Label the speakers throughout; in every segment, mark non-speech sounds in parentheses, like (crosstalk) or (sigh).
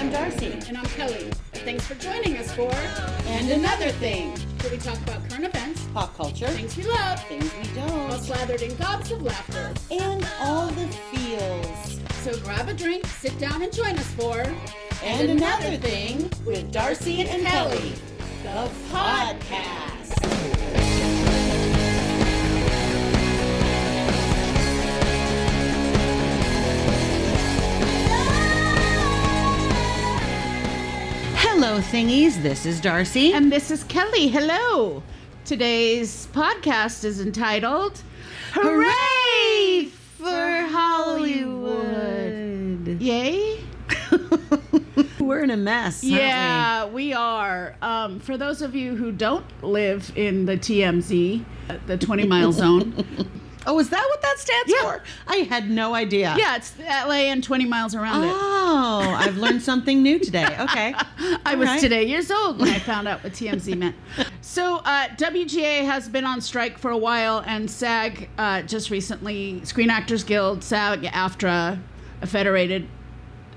Speaker 1: am Darcy.
Speaker 2: And I'm Kelly. Thanks for joining us for
Speaker 1: And Another Thing.
Speaker 2: where we talk about current events,
Speaker 1: Pop culture,
Speaker 2: things we love,
Speaker 1: things we don't, All
Speaker 2: slathered in gobs of laughter.
Speaker 1: and all the feels.
Speaker 2: So grab a drink, sit down, and join us for
Speaker 1: And Another Thing with Darcy and Kelly, the podcast. Hello, thingies. This is Darcy.
Speaker 2: And this is Kelly. Hello. Today's podcast is entitled
Speaker 1: Hooray
Speaker 2: for Hollywood. Yay! (laughs)
Speaker 1: We're in a mess.
Speaker 2: Yeah, we are. Um, for those of you who don't live in the TMZ, uh, the 20 mile zone,
Speaker 1: we? (laughs) Oh, is that what that stands
Speaker 2: Yeah.
Speaker 1: for? I had no idea.
Speaker 2: yeah, it's LA and 20 miles around it.
Speaker 1: Oh, I've learned something new today. Okay. (laughs)
Speaker 2: I
Speaker 1: All
Speaker 2: was
Speaker 1: right.
Speaker 2: today years old when I found out what TMZ meant. So, uh, WGA has been on strike for a while, and SAG uh, just recently, Screen Actors Guild, SAG, AFTRA, Federated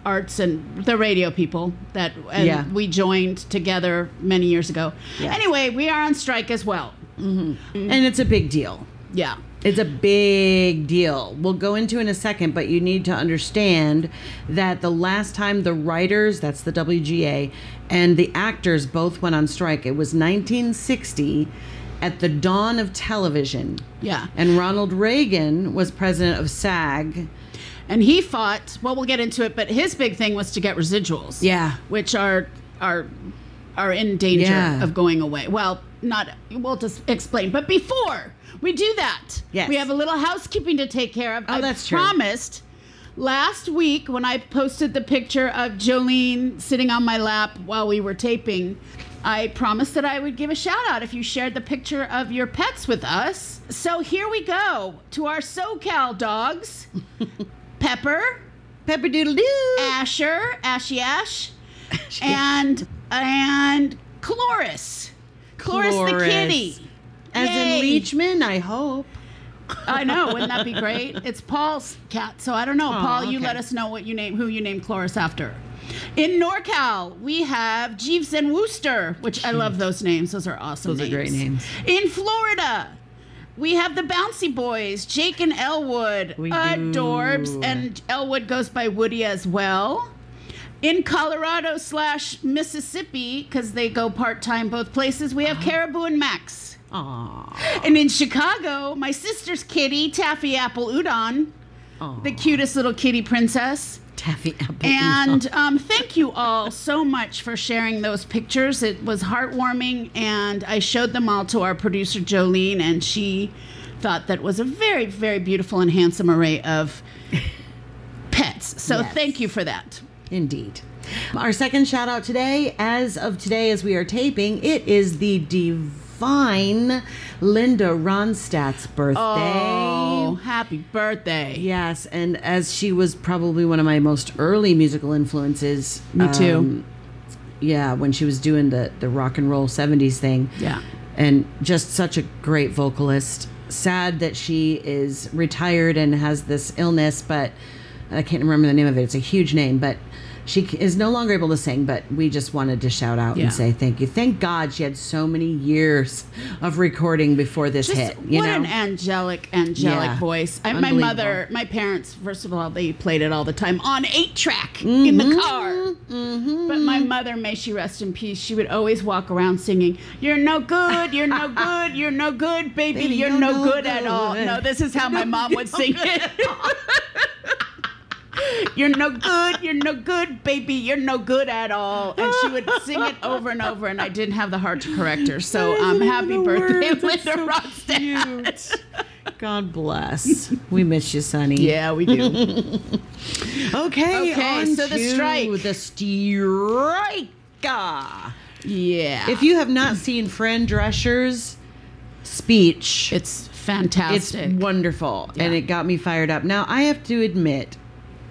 Speaker 2: Arts, and the radio people that and
Speaker 1: Yeah.
Speaker 2: we joined together many years ago.
Speaker 1: Yes.
Speaker 2: Anyway, we are on strike as well.
Speaker 1: And it's a big deal.
Speaker 2: Yeah.
Speaker 1: It's a big deal. We'll go into in a second, but you need to understand that the last time the writers, that's the WGA, and the actors both went on strike, it was 1960 at the dawn of television.
Speaker 2: Yeah.
Speaker 1: And Ronald Reagan was president of SAG.
Speaker 2: And he fought, well, we'll get into it, but his big thing was to get residuals.
Speaker 1: Yeah.
Speaker 2: Which are are are in danger
Speaker 1: Yeah.
Speaker 2: of going away. Well, not we'll just explain. But before we do that,
Speaker 1: Yes.
Speaker 2: we have a little housekeeping to take care of.
Speaker 1: Oh,
Speaker 2: I
Speaker 1: that's true.
Speaker 2: promised last week when I posted the picture of Jolene sitting on my lap while we were taping. I promised that I would give a shout out if you shared the picture of your pets with us. So here we go to our SoCal dogs. (laughs) Pepper,
Speaker 1: Pepper doodle doo.
Speaker 2: Asher, Ashy Ash, and and Cloris. Cloris, the kitty.
Speaker 1: As
Speaker 2: Yay.
Speaker 1: in Leachman, I hope.
Speaker 2: I know, wouldn't that be great? (laughs) It's Paul's cat, so I don't know.
Speaker 1: Oh,
Speaker 2: Paul, you let us know what you name who you name Cloris after. In NorCal, we have Jeeves and Wooster, which I love those names. Those are awesome
Speaker 1: Those are great names.
Speaker 2: In Florida, we have the Bouncy Boys, Jake and Elwood.
Speaker 1: We do.
Speaker 2: Adorbs. And Elwood goes by Woody as well. In Colorado slash Mississippi, because they go part time both places, we have
Speaker 1: Uh-huh.
Speaker 2: Caribou and Max. And in Chicago, my sister's kitty, Taffy Apple Udon,
Speaker 1: Aw.
Speaker 2: the cutest little kitty princess.
Speaker 1: Taffy apple.
Speaker 2: And um, thank you all so much for sharing those pictures. It was heartwarming, and I showed them all to our producer Jolene, and she thought that was a very, very beautiful and handsome array of pets. So
Speaker 1: Yes.
Speaker 2: thank you for that.
Speaker 1: Indeed. Our second shout out today, as of today, as we are taping, it is the divine Linda Ronstadt's birthday.
Speaker 2: Oh, happy birthday!
Speaker 1: Yes, and as she was probably one of my most early musical influences.
Speaker 2: Me too.
Speaker 1: um, yeah, when she was doing the, the rock and roll 70s thing.
Speaker 2: Yeah.
Speaker 1: And just such a great vocalist. Sad that she is retired and has this illness, but I can't remember the name of it. It's a huge name, but she is no longer able to sing. But we just wanted to shout out
Speaker 2: Yeah.
Speaker 1: and say thank you. Thank God she had so many years of recording before this
Speaker 2: Just
Speaker 1: hit. You
Speaker 2: what
Speaker 1: know,
Speaker 2: an angelic, angelic
Speaker 1: Yeah.
Speaker 2: voice. I, my mother, my parents, first of all, they played it all the time on eight track in the car.
Speaker 1: Mm-hmm.
Speaker 2: But my mother, may she rest in peace, she would always walk around singing, "You're no good, you're no (laughs) good, you're no good, baby,
Speaker 1: Baby,
Speaker 2: you're no,
Speaker 1: no
Speaker 2: good, at all." No, this is how my mom would sing it. (laughs) You're no good, you're no good, baby, you're no good at all. And she would sing it over and over, and I didn't have the heart to correct her. So um, happy birthday, Linda Ronstadt.
Speaker 1: God bless. We miss you, Sonny.
Speaker 2: Yeah, we do.
Speaker 1: Okay.
Speaker 2: Okay,
Speaker 1: on
Speaker 2: so the strike.
Speaker 1: The strike.
Speaker 2: yeah.
Speaker 1: If you have not seen Fran Drescher's speech,
Speaker 2: it's fantastic.
Speaker 1: it's
Speaker 2: fantastic.
Speaker 1: wonderful and it got me fired up. Now, I have to admit,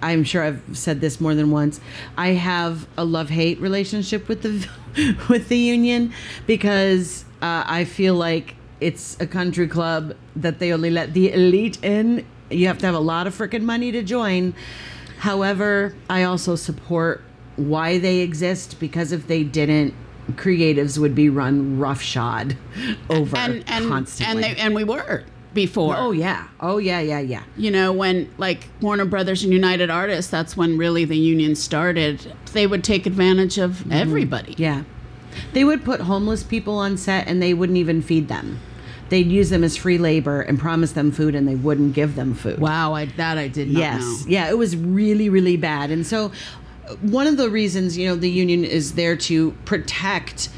Speaker 1: I'm sure I've said this more than once. I have a love-hate relationship with the (laughs) with the union because uh, I feel like it's a country club that they only let the elite in. You have to have a lot of freaking money to join. However, I also support why they exist because if they didn't, creatives would be run roughshod (laughs) over
Speaker 2: and and
Speaker 1: constantly.
Speaker 2: and they and we were before.
Speaker 1: oh yeah, oh yeah, yeah, yeah.
Speaker 2: you know, when like Warner Brothers and United Artists, that's when really the union started. They would take advantage of everybody.
Speaker 1: Mm-hmm. Yeah. They would put homeless people on set and they wouldn't even feed them. They'd use them as free labor and promise them food and they wouldn't give them food.
Speaker 2: Wow, I, that I did not
Speaker 1: yes.
Speaker 2: know.
Speaker 1: Yeah, it was really, really bad. And so uh, one of the reasons, you know, the union is there to protect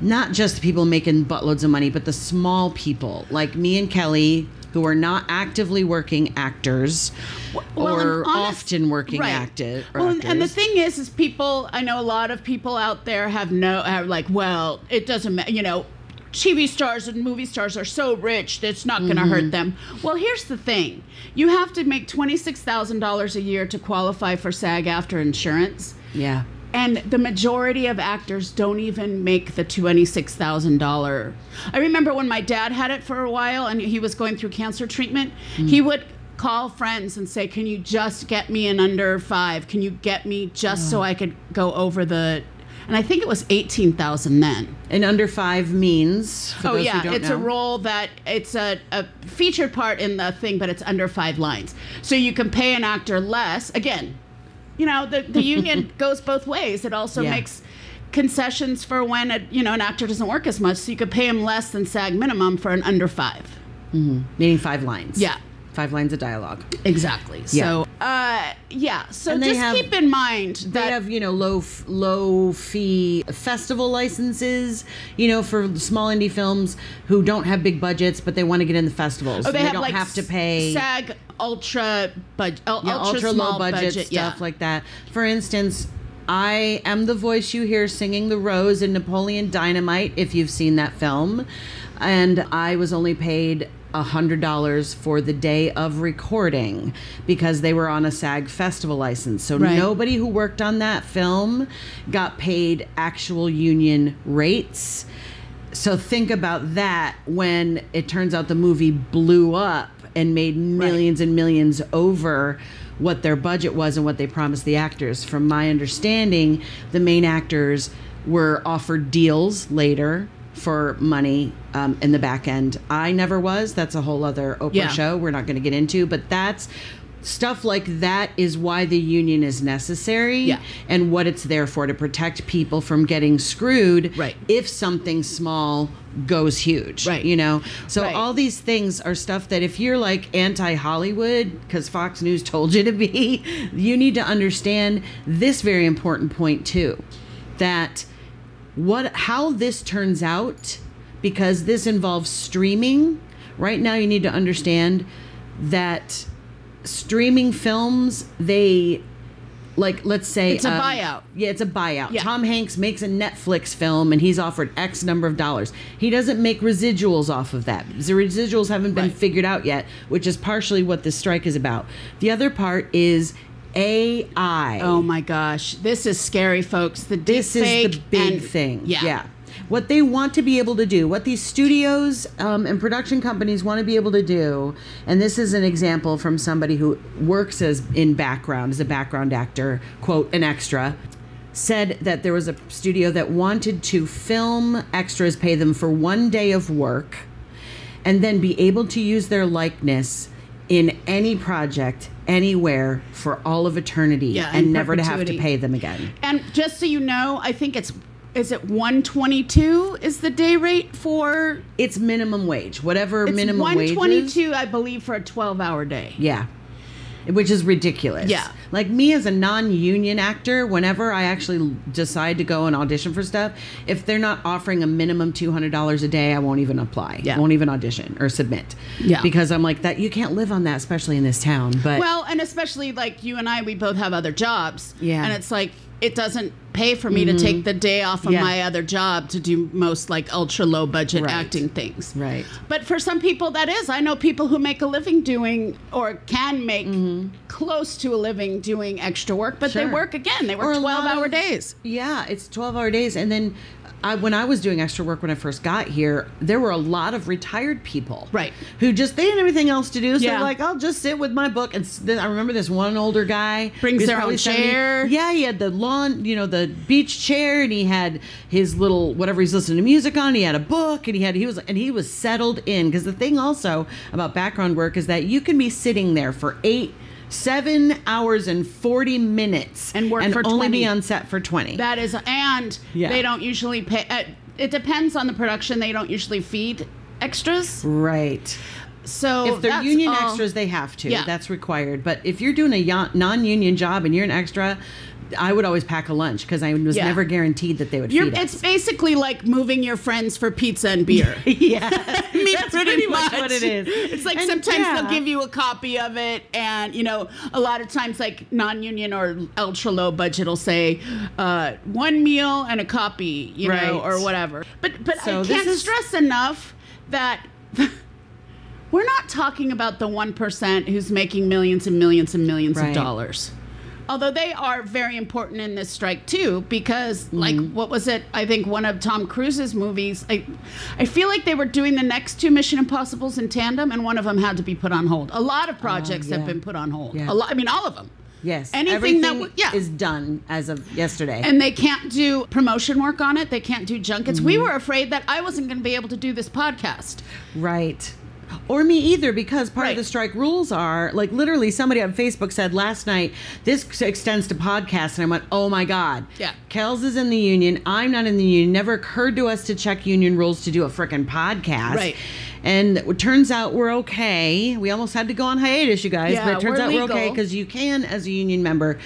Speaker 1: not just the people making buttloads of money, but the small people like me and Kelly who are not actively working actors
Speaker 2: Well,
Speaker 1: or
Speaker 2: honest-
Speaker 1: often working
Speaker 2: right.
Speaker 1: active.
Speaker 2: Well, and- and the thing is, is people. I know a lot of people out there have no have like, well, it doesn't matter. You know, TV stars and movie stars are so rich that it's not going to
Speaker 1: Mm-hmm.
Speaker 2: hurt them. Well, here's the thing: you have to make twenty six thousand dollars a year to qualify for SAG-AFTRA insurance.
Speaker 1: yeah.
Speaker 2: And the majority of actors don't even make the twenty-six thousand dollar. I remember when my dad had it for a while, and he was going through cancer treatment. He hmm. would call friends and say, "Can you just get me in under five? Can you get me just so oh. I could go over the?" And I think it was eighteen thousand then.
Speaker 1: And under five means. For
Speaker 2: oh yeah, it's
Speaker 1: know.
Speaker 2: a role that it's a, a featured part in the thing, but it's under five lines. So you can pay an actor less. Again, you know the the (laughs) union goes both ways. It also
Speaker 1: Yeah.
Speaker 2: makes concessions for when a, you know an actor doesn't work as much, so you could pay him less than SAG minimum for an under five.
Speaker 1: meaning five lines.
Speaker 2: Yeah.
Speaker 1: Five lines of dialogue.
Speaker 2: Exactly. So uh, yeah. So just
Speaker 1: have-
Speaker 2: keep in mind
Speaker 1: They have, you know, low f- low fee festival licenses, you know, for small indie films who don't have big budgets, but they want to get in the festivals.
Speaker 2: oh, they, have
Speaker 1: don't
Speaker 2: like
Speaker 1: have to pay
Speaker 2: SAG ultra budget,
Speaker 1: yeah,
Speaker 2: ultra,
Speaker 1: ultra low budget, stuff
Speaker 2: yeah.
Speaker 1: like that. For instance, I am the voice you hear singing the rose in Napoleon Dynamite, if you've seen that film. And I was only paid a hundred dollars for the day of recording because they were on a SAG festival license. So
Speaker 2: Right.
Speaker 1: nobody who worked on that film got paid actual union rates. So think about that when it turns out the movie blew up and made millions and millions over what their budget was and what they promised the actors. From my understanding, the main actors were offered deals later for money um, in the back end. I never was. That's a whole other Oprah
Speaker 2: Yeah.
Speaker 1: show we're not going to get into, but that's stuff like that is why the union is necessary
Speaker 2: Yeah.
Speaker 1: and what it's there for to protect people from getting screwed
Speaker 2: Right.
Speaker 1: if something small goes huge
Speaker 2: Right.
Speaker 1: you know so
Speaker 2: Right.
Speaker 1: all these things are stuff that if you're like anti-hollywood because fox news told you to be (laughs) you need to understand this very important point too that what how this turns out because this involves streaming right now you need to understand that streaming films they like let's say
Speaker 2: It's a
Speaker 1: um,
Speaker 2: buyout.
Speaker 1: yeah it's a buyout
Speaker 2: Yeah.
Speaker 1: tom hanks makes a netflix film and he's offered x number of dollars he doesn't make residuals off of that the residuals haven't been
Speaker 2: Right.
Speaker 1: figured out yet which is partially what this strike is about the other part is ai
Speaker 2: Oh my gosh, this is scary, folks. The
Speaker 1: this is the big
Speaker 2: and-
Speaker 1: thing.
Speaker 2: Yeah.
Speaker 1: What they want to be able to do, what these studios um, and production companies want to be able to do, and this is an example from somebody who works as in background, as a background actor, quote, an extra, said that there was a studio that wanted to film extras, pay them for one day of work, and then be able to use their likeness in any project anywhere for all of eternity
Speaker 2: Yeah,
Speaker 1: and
Speaker 2: in
Speaker 1: never to have to pay them again.
Speaker 2: And just so you know, I think it's is it 122 is the day rate for
Speaker 1: It's minimum wage, whatever
Speaker 2: it's
Speaker 1: minimum wage is.
Speaker 2: 122 I believe for a 12-hour day.
Speaker 1: Yeah. Which is ridiculous.
Speaker 2: Yeah.
Speaker 1: Like me as a non union actor, whenever I actually decide to go and audition for stuff, if they're not offering a minimum $200 a day, I won't even apply.
Speaker 2: Yeah.
Speaker 1: I won't even audition or submit.
Speaker 2: Yeah.
Speaker 1: Because I'm like, that you can't live on that, especially in this town. But
Speaker 2: Well, and especially like you and I, we both have other jobs.
Speaker 1: Yeah.
Speaker 2: And it's like it doesn't pay for me to take the day off of
Speaker 1: Yeah.
Speaker 2: my other job to do most like ultra low budget
Speaker 1: Right.
Speaker 2: acting things.
Speaker 1: Right.
Speaker 2: But for some people, that is. I know people who make a living doing or can make close to a living doing extra work, but they
Speaker 1: Mm-hmm.
Speaker 2: Work again. They work 12 hour
Speaker 1: of-
Speaker 2: days.
Speaker 1: Yeah, it's 12 hour days. And then I, when I was doing extra work when I first got here, there were a lot of retired people,
Speaker 2: Right.
Speaker 1: Who just they had everything else to do, so
Speaker 2: Yeah.
Speaker 1: they're like, I'll just sit with my book. And then I remember this one older guy
Speaker 2: Brings
Speaker 1: he
Speaker 2: their own
Speaker 1: 70.
Speaker 2: chair.
Speaker 1: Yeah, he had the lawn, you know, the beach chair, and he had his little whatever he's listening to music on. He had a book, and he had he was and he was settled in because the thing also about background work is that you can be sitting there for eight. Seven hours and forty minutes,
Speaker 2: And work for
Speaker 1: only
Speaker 2: 20.
Speaker 1: be on set for twenty.
Speaker 2: That is, and
Speaker 1: Yeah.
Speaker 2: they don't usually pay. Uh, it depends on the production. They don't usually feed extras.
Speaker 1: right.
Speaker 2: So
Speaker 1: if they're union
Speaker 2: all-
Speaker 1: extras, they have to.
Speaker 2: Yeah.
Speaker 1: That's required. But if you're doing a non-union job and you're an extra, I would always pack a lunch because I was
Speaker 2: Yeah.
Speaker 1: never guaranteed that they would
Speaker 2: You're,
Speaker 1: feed
Speaker 2: it's basically like moving your friends for pizza and beer. (laughs)
Speaker 1: yeah, (laughs)
Speaker 2: I mean,
Speaker 1: that's
Speaker 2: pretty,
Speaker 1: pretty
Speaker 2: much.
Speaker 1: much what it is.
Speaker 2: It's like
Speaker 1: And
Speaker 2: sometimes
Speaker 1: yeah.
Speaker 2: they'll give you a copy of it, and you know, a lot of times, like non-union or ultra low budget, will say uh, one meal and a copy, you know, or whatever. But but
Speaker 1: So
Speaker 2: I can't
Speaker 1: is-
Speaker 2: stress enough that. (laughs) We're not talking about the 1% who's making millions and millions and millions
Speaker 1: Right.
Speaker 2: of dollars. Although they are very important in this strike too, because like
Speaker 1: Mm-hmm.
Speaker 2: what was it? I think one of Tom Cruise's movies. I, I feel like they were doing the next two Mission Impossible's in tandem, and one of them had to be put on hold. A lot of projects
Speaker 1: Oh, yeah.
Speaker 2: have been put on hold.
Speaker 1: Yeah.
Speaker 2: A lot. I mean, all of them.
Speaker 1: Yes,
Speaker 2: Anything
Speaker 1: everything
Speaker 2: that w- yeah.
Speaker 1: is done as of yesterday.
Speaker 2: And they can't do promotion work on it. They can't do junkets.
Speaker 1: Mm-hmm.
Speaker 2: We were afraid that I wasn't going to be able to do this podcast.
Speaker 1: Right. Or me either, because part
Speaker 2: Right.
Speaker 1: of the strike rules are like literally somebody on Facebook said last night, this extends to podcasts. And I went, oh my God.
Speaker 2: Yeah.
Speaker 1: Kels is in the union. I'm not in the union. Never occurred to us to check union rules to do a freaking podcast.
Speaker 2: Right.
Speaker 1: And it turns out we're okay. We almost had to go on hiatus, you guys,
Speaker 2: Yeah,
Speaker 1: but it turns
Speaker 2: we're
Speaker 1: out we're okay because you can, as a union member,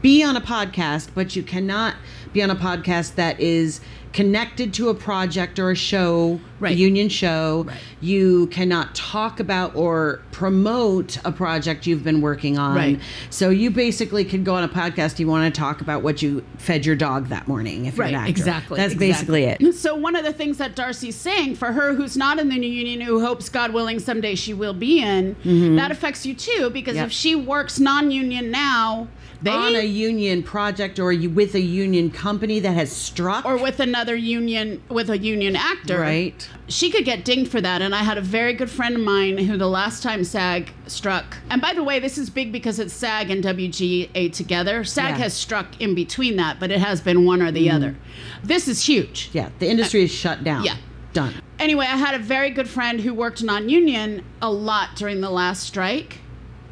Speaker 1: be on a podcast, but you cannot be on a podcast that is connected to a project or a show,
Speaker 2: Right.
Speaker 1: a union show.
Speaker 2: Right.
Speaker 1: You cannot talk about or promote a project you've been working on.
Speaker 2: Right.
Speaker 1: So you basically can go on a podcast. You want to talk about what you fed your dog that morning. If you're an actor.
Speaker 2: exactly.
Speaker 1: That's
Speaker 2: exactly.
Speaker 1: basically it.
Speaker 2: So one of the things that Darcy's saying for her, who's not in the new union, who hopes God willing someday she will be in, mm-hmm. that affects you too. Because
Speaker 1: Yep.
Speaker 2: if she works non-union now, they
Speaker 1: on a union project or with a union company that has struck.
Speaker 2: or with another union with a union actor,
Speaker 1: Right.
Speaker 2: She could get dinged for that. And I had a very good friend of mine who the last time SAG struck, and by the way, this is big because it's SAG and WGA together. SAG
Speaker 1: Yeah.
Speaker 2: Has struck in between that, but it has been one or the mm. other. This is huge.
Speaker 1: yeah, the industry is shut down.
Speaker 2: Yeah.
Speaker 1: Done.
Speaker 2: Anyway, I had a very good friend who worked non union a lot during the last strike.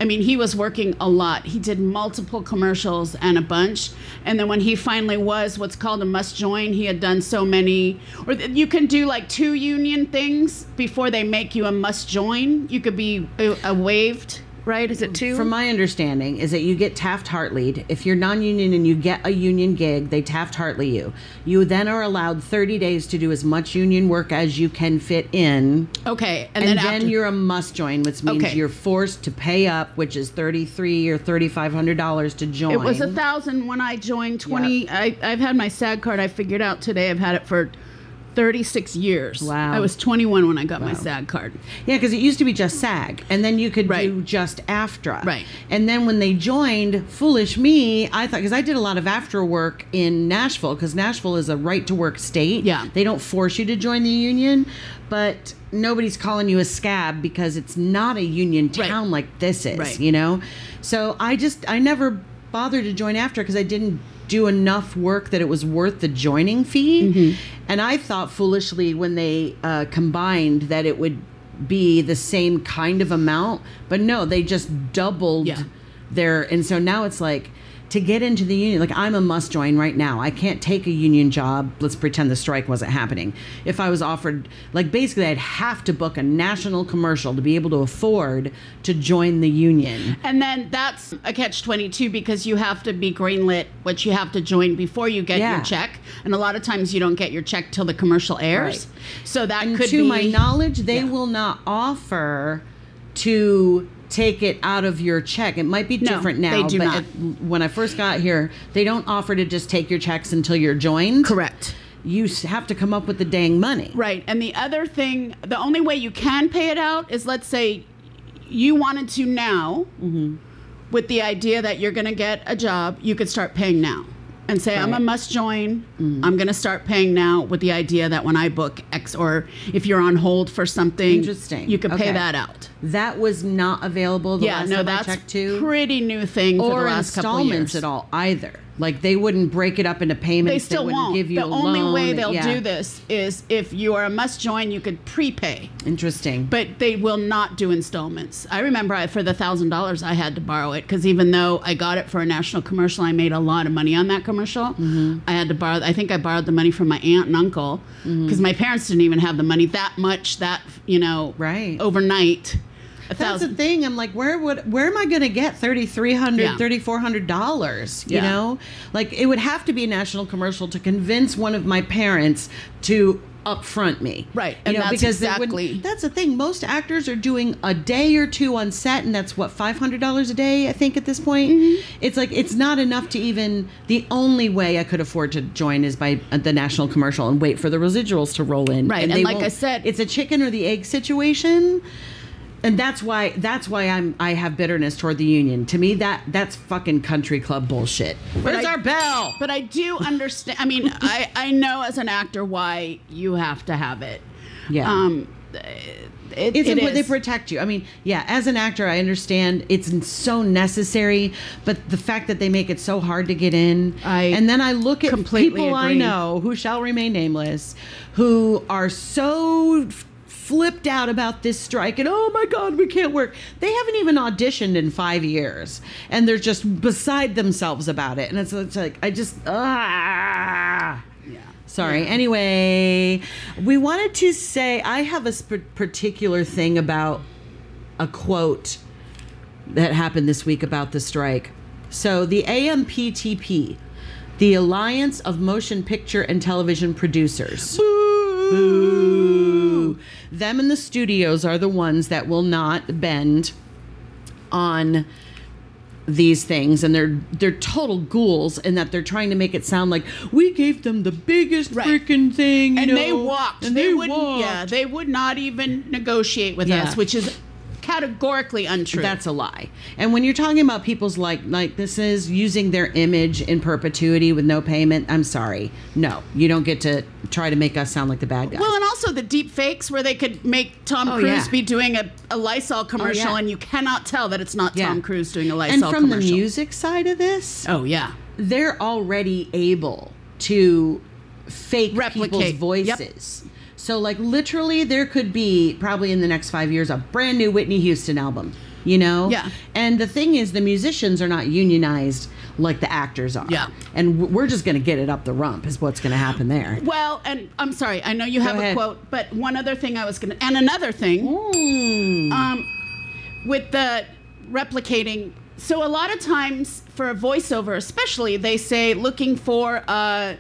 Speaker 2: I mean, he was working a lot. He did multiple commercials and a bunch. And then when he finally was what's called a must join, he had done so many. Or you can do like two union things before they make you a must join. You could be uh, uh, waived, right? Is it mm-hmm. two?
Speaker 1: From my understanding, is that you get Taft Hartleyed. If you're non-union and you get a union gig, they Taft Hartley you. You then are allowed 30 days to do as much union work as you can fit in,
Speaker 2: okay. And,
Speaker 1: and,
Speaker 2: then,
Speaker 1: then,
Speaker 2: after,
Speaker 1: you're a must join, which means
Speaker 2: Okay.
Speaker 1: you're forced to pay up, which is 33 or 3500 dollars to join.
Speaker 2: It was a thousand when I joined. Twenty. I, I've had my SAG card. I figured out today. I've had it for thirty-six years.
Speaker 1: Wow.
Speaker 2: I was twenty-one when I got my
Speaker 1: Wow.
Speaker 2: SAG card.
Speaker 1: Yeah, because it used to be just SAG, and then you could do just AFTRA.
Speaker 2: Right.
Speaker 1: And then when they joined, foolish me, I thought because I did a lot of AFTRA work in Nashville, because Nashville is a right to work state.
Speaker 2: Yeah.
Speaker 1: They don't force you to join the union, but nobody's calling you a scab because it's not a union
Speaker 2: Right.
Speaker 1: town like this is.
Speaker 2: Right.
Speaker 1: You know. So I just I never bothered to join AFTRA because I didn't do enough work that it was worth the joining fee.
Speaker 2: Mm-hmm.
Speaker 1: And I thought foolishly when they uh, combined that it would be the same kind of amount, but no, they just doubled
Speaker 2: Yeah.
Speaker 1: their. And so now it's like to get into the union. Like I'm a must join right now. I can't take a union job. Let's pretend the strike wasn't happening. If I was offered, like basically, I'd have to book a national commercial to be able to afford to join the union.
Speaker 2: And then that's a catch twenty-two because you have to be greenlit, which you have to join before you get
Speaker 1: Yeah.
Speaker 2: your check. And a lot of times you don't get your check till the commercial airs.
Speaker 1: Right.
Speaker 2: So that
Speaker 1: And
Speaker 2: could
Speaker 1: to
Speaker 2: be
Speaker 1: my knowledge, they
Speaker 2: Yeah.
Speaker 1: will not offer to take it out of your check. It might be
Speaker 2: No,
Speaker 1: different now,
Speaker 2: they do
Speaker 1: but
Speaker 2: not.
Speaker 1: it- when I first got here, they don't offer to just take your checks until you're joined.
Speaker 2: correct.
Speaker 1: You have to come up with the dang money.
Speaker 2: Right. And the other thing, the only way you can pay it out is let's say you wanted to now,
Speaker 1: Mm-hmm.
Speaker 2: with the idea that you're going to get a job, you could start paying now. And say I'm a must join. Mm-hmm. I'm going to start paying now with the idea that when I book X or if you're on hold for something,
Speaker 1: Interesting.
Speaker 2: you could pay that out.
Speaker 1: That was not available the
Speaker 2: yeah,
Speaker 1: last
Speaker 2: no,
Speaker 1: time
Speaker 2: that's
Speaker 1: I checked too.
Speaker 2: pretty new thing for
Speaker 1: or
Speaker 2: the last couple of
Speaker 1: installments at all either. Like they wouldn't break it up into payments.
Speaker 2: They still
Speaker 1: wouldn't
Speaker 2: won't.
Speaker 1: give you
Speaker 2: the only
Speaker 1: loan.
Speaker 2: way they'll
Speaker 1: Yeah.
Speaker 2: do this is if you are a must join, you could prepay.
Speaker 1: Interesting.
Speaker 2: but they will not do installments. I remember I, for the thousand dollars I had to borrow it because even though I got it for a national commercial, I made a lot of money on that commercial.
Speaker 1: Mm-hmm.
Speaker 2: I had to borrow. I think I borrowed the money from my aunt and uncle
Speaker 1: Mm-hmm.
Speaker 2: because my parents didn't even have the money that much that you know
Speaker 1: Right.
Speaker 2: overnight.
Speaker 1: That's the thing. I'm like, where would where am I going to get thirty three hundred,
Speaker 2: Yeah.
Speaker 1: thirty four hundred dollars? You
Speaker 2: Yeah.
Speaker 1: know, like it would have to be a national commercial to convince one of my parents to upfront me.
Speaker 2: Right,
Speaker 1: You
Speaker 2: and
Speaker 1: know,
Speaker 2: that's
Speaker 1: because
Speaker 2: exactly-
Speaker 1: that's the thing. Most actors are doing a day or two on set, and that's what five hundred dollars a day. I think at this point,
Speaker 2: Mm-hmm.
Speaker 1: it's like it's not enough to even. The only way I could afford to join is by uh, the national commercial and wait for the residuals to roll in.
Speaker 2: Right, and
Speaker 1: they
Speaker 2: like I said-
Speaker 1: it's a chicken or the egg situation and that's why that's why I'm I have bitterness toward the union. To me, that that's fucking country club bullshit. Where's
Speaker 2: I-
Speaker 1: our bell?
Speaker 2: But I do understand. I mean, I I know as an actor why you have to have it.
Speaker 1: Yeah.
Speaker 2: Um, it,
Speaker 1: it's
Speaker 2: it
Speaker 1: important they protect you. I mean, yeah, as an actor, I understand it's so necessary, but the fact that they make it so hard to get in,
Speaker 2: I
Speaker 1: and then I look at
Speaker 2: completely
Speaker 1: people I know who shall remain nameless, who are so flipped out about this strike and oh my god we can't work they haven't even auditioned in five years and they're just beside themselves about it and it's, it's like i just ah
Speaker 2: Yeah.
Speaker 1: Sorry. Anyway, we wanted to say I have a sp- particular thing about a quote that happened this week about the strike. So, the AMPTP, the Alliance of Motion Picture and Television Producers. Boo. Them and the studios are the ones that will not bend on these things and they're they're total ghouls in that they're trying to make it sound like we gave them the biggest
Speaker 2: Right.
Speaker 1: freaking thing you
Speaker 2: and
Speaker 1: know,
Speaker 2: they walked.
Speaker 1: and
Speaker 2: they,
Speaker 1: they,
Speaker 2: wouldn't. Yeah, they would not even negotiate with
Speaker 1: Yeah.
Speaker 2: us, which is categorically untrue.
Speaker 1: That's a lie. And when you're talking about people's like like this is using their image in perpetuity with no payment, I'm sorry. No, you don't get to try to make us sound like the bad guys.
Speaker 2: well, and also the deep fakes where they could make Tom
Speaker 1: Oh,
Speaker 2: Cruise
Speaker 1: yeah. Oh,
Speaker 2: be doing a, a Lysol oh, commercial,
Speaker 1: yeah.
Speaker 2: and you cannot tell that it's not
Speaker 1: Yeah.
Speaker 2: Tom Cruise doing a Lysol commercial.
Speaker 1: and from
Speaker 2: commercial.
Speaker 1: the music side of this,
Speaker 2: Oh yeah.
Speaker 1: they're already able to fake
Speaker 2: Replicate.
Speaker 1: people's
Speaker 2: Yep.
Speaker 1: So like literally there could be probably in the next 5 years a brand new Whitney Houston album, you know?
Speaker 2: Yeah.
Speaker 1: And the thing is the musicians are not unionized like the actors are.
Speaker 2: Yeah.
Speaker 1: And we're just going to get it up the rump is what's going to happen there.
Speaker 2: Well, and I'm sorry, I know you have a quote, but one other thing I was gonna, and another thing,
Speaker 1: Mm.
Speaker 2: um, with the replicating. So a lot of times for a voiceover, especially, they say looking for a,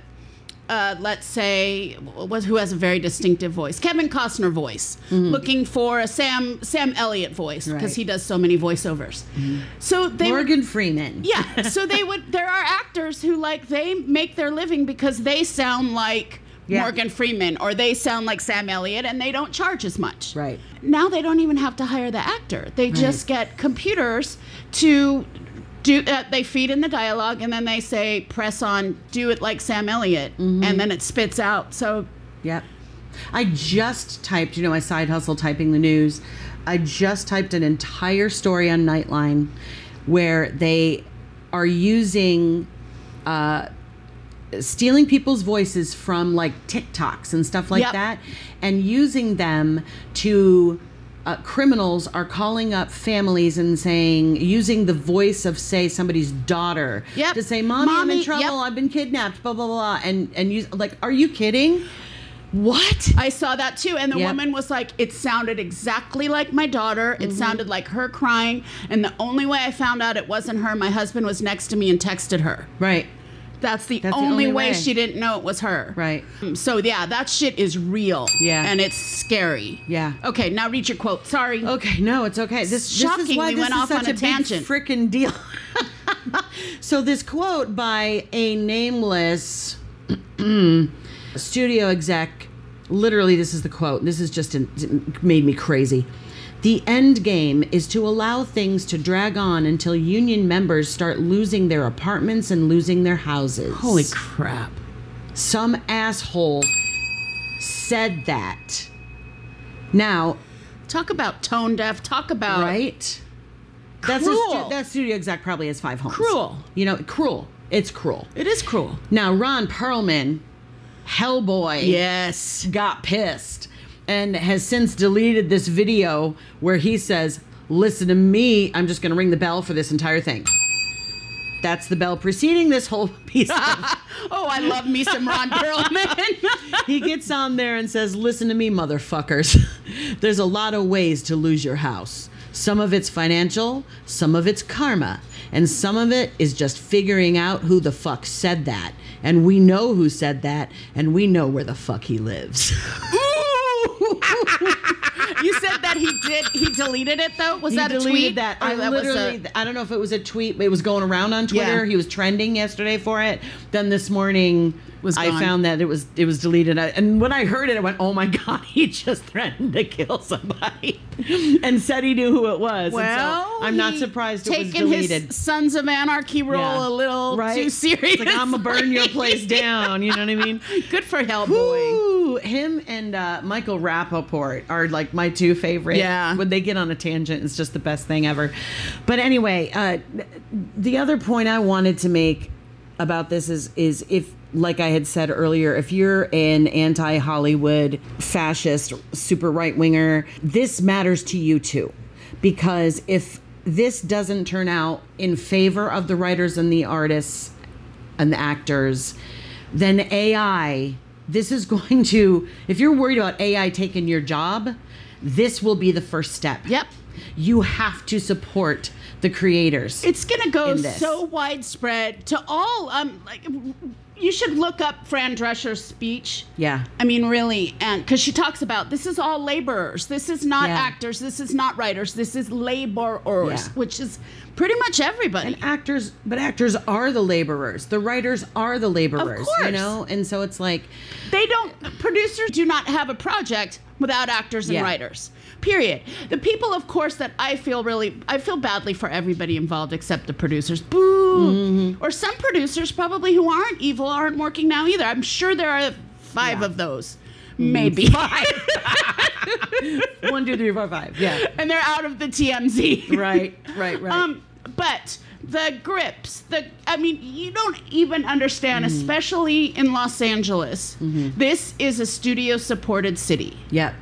Speaker 2: uh, let's say, was who has a very distinctive voice, Kevin Costner voice, looking for a Sam Sam Elliott voice because
Speaker 1: Mm-hmm. Right. Mm-hmm.
Speaker 2: he does so many voiceovers. So they would-
Speaker 1: Morgan Freeman. (laughs)
Speaker 2: yeah. So they would. There are actors who like they make their living because they sound like
Speaker 1: Yeah.
Speaker 2: Morgan Freeman or they sound like Sam Elliott, and they don't charge as much.
Speaker 1: Right.
Speaker 2: Now they don't even have to hire the actor. They just get computers to do. Uh, they feed in the dialogue, and then they say, "Press on, do it like Sam Elliott,"
Speaker 1: Mm-hmm.
Speaker 2: and then it spits out. So
Speaker 1: yeah I just typed, you know, my side hustle typing the news. I just typed an entire story on Nightline where they are using uh, stealing people's voices from like TikToks and stuff like
Speaker 2: Yep.
Speaker 1: that and using them to uh, criminals are calling up families and saying using the voice of say somebody's daughter
Speaker 2: Yep.
Speaker 1: to say mommy, i'm in trouble
Speaker 2: yep.
Speaker 1: i've been kidnapped blah blah blah and and use like are you kidding what
Speaker 2: I saw that too, and the
Speaker 1: Yep.
Speaker 2: woman was like, "It sounded exactly like my daughter. It
Speaker 1: Mm-hmm.
Speaker 2: sounded like her crying." And the only way I found out it wasn't her, my husband was next to me and texted her.
Speaker 1: right
Speaker 2: That's the,
Speaker 1: That's the
Speaker 2: only,
Speaker 1: only
Speaker 2: way.
Speaker 1: way.
Speaker 2: she didn't know it was her.
Speaker 1: right
Speaker 2: Um, So yeah, that shit is real.
Speaker 1: Yeah.
Speaker 2: and it's scary.
Speaker 1: Yeah.
Speaker 2: Okay, now read your quote. Sorry.
Speaker 1: Okay, no, it's okay. This, this is
Speaker 2: Shocking
Speaker 1: why
Speaker 2: we
Speaker 1: this
Speaker 2: went
Speaker 1: is
Speaker 2: off
Speaker 1: such
Speaker 2: on a
Speaker 1: big
Speaker 2: tangent.
Speaker 1: Freaking deal. (laughs) so this quote by a nameless (clears throat) studio exec. Literally, this is the quote. This is just an, made me crazy. The end game is to allow things to drag on until union members start losing their apartments and losing their houses.
Speaker 2: Holy crap.
Speaker 1: Some asshole said that. Now,
Speaker 2: Talk about tone deaf. Talk about
Speaker 1: right? That's
Speaker 2: Cruel.
Speaker 1: stu- that studio exec probably has five homes.
Speaker 2: Cruel.
Speaker 1: You know, cruel. It's cruel.
Speaker 2: It is cruel.
Speaker 1: Now, Ron Perlman, Hellboy,
Speaker 2: Yes.
Speaker 1: got pissed and has since deleted this video where he says, Listen to me, I'm just going to ring the bell for this entire thing. That's the bell preceding this whole (laughs) piece. Of, (laughs)
Speaker 2: oh, I love me some Ron Perlman. (laughs)
Speaker 1: he gets on there and says, Listen to me, motherfuckers. There's a lot of ways to lose your house. Some of it's financial, some of it's karma, and some of it is just figuring out who the fuck said that. And we know who said that, and we know where the fuck he lives.
Speaker 2: You said that he did. He deleted it though. Was
Speaker 1: he
Speaker 2: that a
Speaker 1: deleted
Speaker 2: tweet?
Speaker 1: that. I
Speaker 2: that
Speaker 1: literally, I don't know if it was a tweet, but it was going around on Twitter.
Speaker 2: Yeah.
Speaker 1: He was trending yesterday for it. Then this morning,
Speaker 2: Was
Speaker 1: I found that it was it was deleted. I- And when I heard it, I went, "Oh my (laughs) god, he just threatened to kill somebody," (laughs) and said he knew who it was. And so
Speaker 2: well,
Speaker 1: I'm not surprised it was
Speaker 2: taking
Speaker 1: deleted.
Speaker 2: his Sons of Anarchy role
Speaker 1: Yeah.
Speaker 2: a little
Speaker 1: Right?
Speaker 2: too serious.
Speaker 1: It's like I'm gonna burn your (laughs) place down. You know what I mean?
Speaker 2: Good for Hellboy.
Speaker 1: Woo! Him and uh, Michael Rapaport are like my two favorite.
Speaker 2: Yeah.
Speaker 1: When they get on a tangent, it's just the best thing ever. But anyway, uh, the other point I wanted to make about this is is if like I had said earlier, if you're an anti Hollywood fascist, super right winger, this matters to you too. Because if this doesn't turn out in favor of the writers and the artists and the actors, then AI, this is going to, if you're worried about AI taking your job, this will be the first step.
Speaker 2: Yep.
Speaker 1: You have to support the creators.
Speaker 2: It's gonna go so widespread to all. Um, like you should look up Fran Drescher's speech.
Speaker 1: yeah.
Speaker 2: I mean, really, and because she talks about this is all laborers. This is not
Speaker 1: Yeah.
Speaker 2: actors. This is not writers. This is laborers,
Speaker 1: Yeah.
Speaker 2: which is pretty much everybody.
Speaker 1: And actors, but actors are the laborers. The writers are the laborers. You
Speaker 2: course.
Speaker 1: You know? And so it's like,
Speaker 2: they don't. Producers do not have a project without actors and
Speaker 1: Yeah.
Speaker 2: writers. Period. The people, of course, that I feel really, I feel badly for everybody involved except the producers. Boo.
Speaker 1: Mm-hmm.
Speaker 2: Or some producers probably who aren't evil aren't working now either. I'm sure there are five
Speaker 1: Yeah.
Speaker 2: of those, maybe. five. (laughs)
Speaker 1: one, two, three, four, five. Yeah.
Speaker 2: and they're out of the TMZ.
Speaker 1: Right, right, right.
Speaker 2: Um, but the grips, the I mean, you don't even understand,
Speaker 1: Mm-hmm.
Speaker 2: especially in Los Angeles. This is a studio-supported city.
Speaker 1: yep.